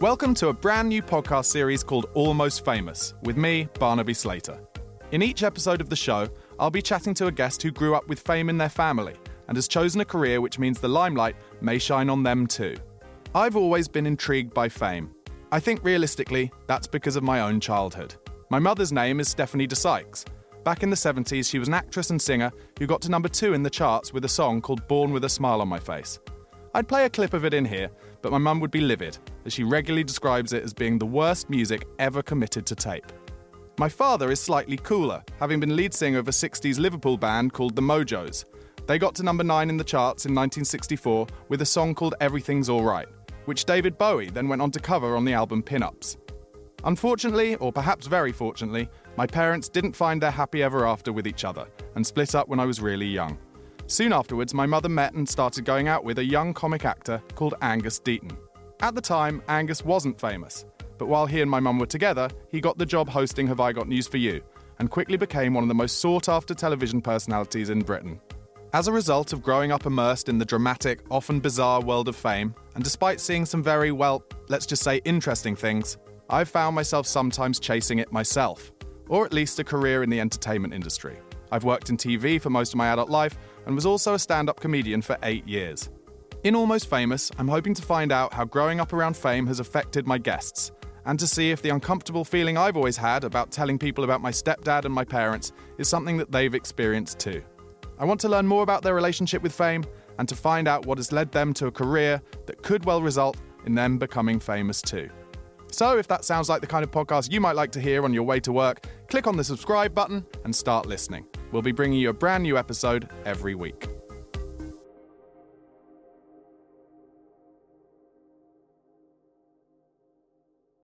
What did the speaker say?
Welcome to a brand new podcast series called Almost Famous with me, Barnaby Slater. In each episode of the show, I'll be chatting to a guest who grew up with fame in their family and has chosen a career which means the limelight may shine on them too. I've always been intrigued by fame. I think realistically, that's because of my own childhood. My mother's name is Stephanie de Sykes. Back in the 70s, she was an actress and singer who got to number two in the charts with a song called Born with a Smile on My Face. I'd play a clip of it in here, but my mum would be livid, as she regularly describes it as being the worst music ever committed to tape. My father is slightly cooler, having been lead singer of a 60s Liverpool band called the Mojos. They got to number 9 in the charts in 1964 with a song called Everything's Alright, which David Bowie then went on to cover on the album Pin-Ups. Unfortunately, or perhaps very fortunately, my parents didn't find their happy ever after with each other and split up when I was really young. Soon afterwards, my mother met and started going out with a young comic actor called Angus Deayton. At the time, Angus wasn't famous, but while he and my mum were together, he got the job hosting Have I Got News for You and quickly became one of the most sought after television personalities in Britain. As a result of growing up immersed in the dramatic, often bizarre world of fame, and despite seeing some very, well, let's just say interesting things, I've found myself sometimes chasing it myself, or at least a career in the entertainment industry. I've worked in TV for most of my adult life and was also a stand up comedian for eight years. In Almost Famous, I'm hoping to find out how growing up around fame has affected my guests, and to see if the uncomfortable feeling I've always had about telling people about my stepdad and my parents is something that they've experienced too. I want to learn more about their relationship with fame and to find out what has led them to a career that could well result in them becoming famous too. So, if that sounds like the kind of podcast you might like to hear on your way to work, click on the subscribe button and start listening. We'll be bringing you a brand new episode every week.